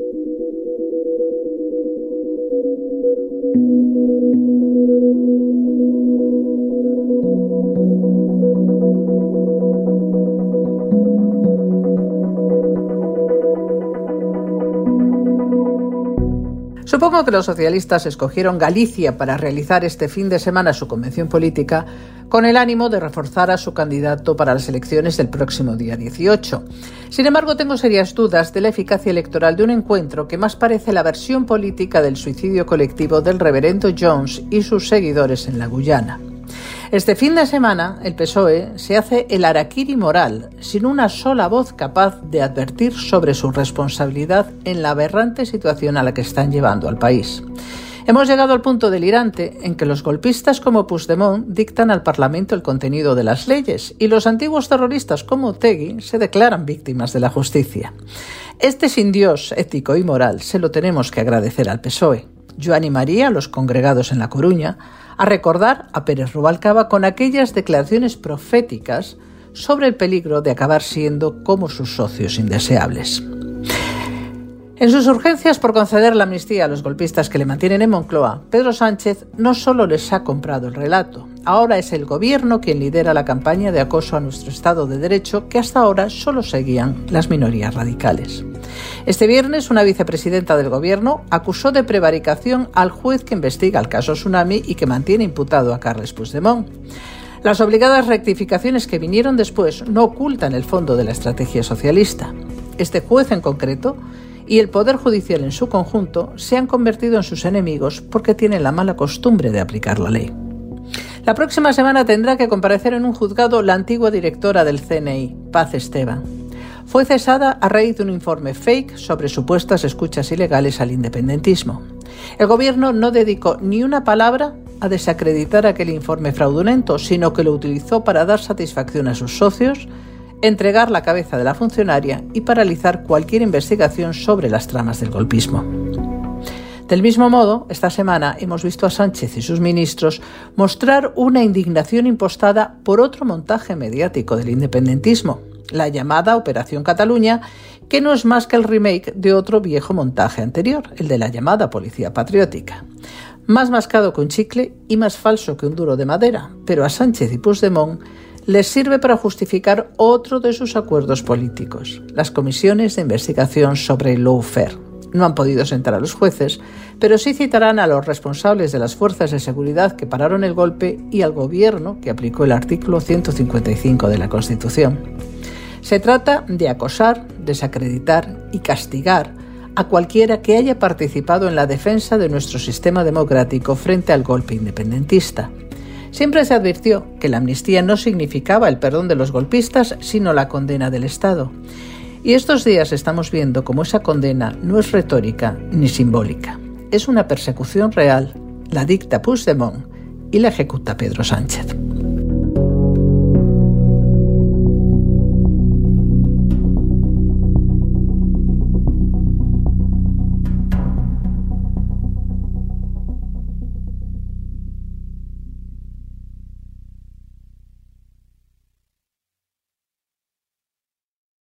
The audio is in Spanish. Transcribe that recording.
Thank you. Supongo que los socialistas escogieron Galicia para realizar este fin de semana su convención política con el ánimo de reforzar a su candidato para las elecciones del próximo día 18. Sin embargo, tengo serias dudas de la eficacia electoral de un encuentro que más parece la versión política del suicidio colectivo del reverendo Jones y sus seguidores en la Guyana. Este fin de semana, el PSOE se hace el araquiri moral, sin una sola voz capaz de advertir sobre su responsabilidad en la aberrante situación a la que están llevando al país. Hemos llegado al punto delirante en que los golpistas como Puigdemont dictan al Parlamento el contenido de las leyes y los antiguos terroristas como Tegui se declaran víctimas de la justicia. Este sin Dios ético y moral se lo tenemos que agradecer al PSOE. Yo animaría a los congregados en La Coruña a recordar a Pérez Rubalcaba con aquellas declaraciones proféticas sobre el peligro de acabar siendo como sus socios indeseables. En sus urgencias por conceder la amnistía a los golpistas que le mantienen en Moncloa, Pedro Sánchez no solo les ha comprado el relato, ahora es el gobierno quien lidera la campaña de acoso a nuestro Estado de Derecho que hasta ahora solo seguían las minorías radicales. Este viernes, una vicepresidenta del Gobierno acusó de prevaricación al juez que investiga el caso Tsunami y que mantiene imputado a Carles Puigdemont. Las obligadas rectificaciones que vinieron después no ocultan el fondo de la estrategia socialista. Este juez en concreto y el Poder Judicial en su conjunto se han convertido en sus enemigos porque tienen la mala costumbre de aplicar la ley. La próxima semana tendrá que comparecer en un juzgado la antigua directora del CNI, Paz Esteban fue cesada a raíz de un informe fake sobre supuestas escuchas ilegales al independentismo. El gobierno no dedicó ni una palabra a desacreditar aquel informe fraudulento, sino que lo utilizó para dar satisfacción a sus socios, entregar la cabeza de la funcionaria y paralizar cualquier investigación sobre las tramas del golpismo. Del mismo modo, esta semana hemos visto a Sánchez y sus ministros mostrar una indignación impostada por otro montaje mediático del independentismo, la llamada Operación Cataluña, que no es más que el remake de otro viejo montaje anterior, el de la llamada Policía Patriótica. Más mascado que un chicle y más falso que un duro de madera, pero a Sánchez y Puigdemont les sirve para justificar otro de sus acuerdos políticos, las comisiones de investigación sobre el lawfare. No han podido sentar a los jueces, pero sí citarán a los responsables de las fuerzas de seguridad que pararon el golpe y al gobierno que aplicó el artículo 155 de la Constitución. Se trata de acosar, desacreditar y castigar a cualquiera que haya participado en la defensa de nuestro sistema democrático frente al golpe independentista. Siempre se advirtió que la amnistía no significaba el perdón de los golpistas, sino la condena del Estado. Y estos días estamos viendo cómo esa condena no es retórica ni simbólica. Es una persecución real, la dicta Puigdemont y la ejecuta Pedro Sánchez.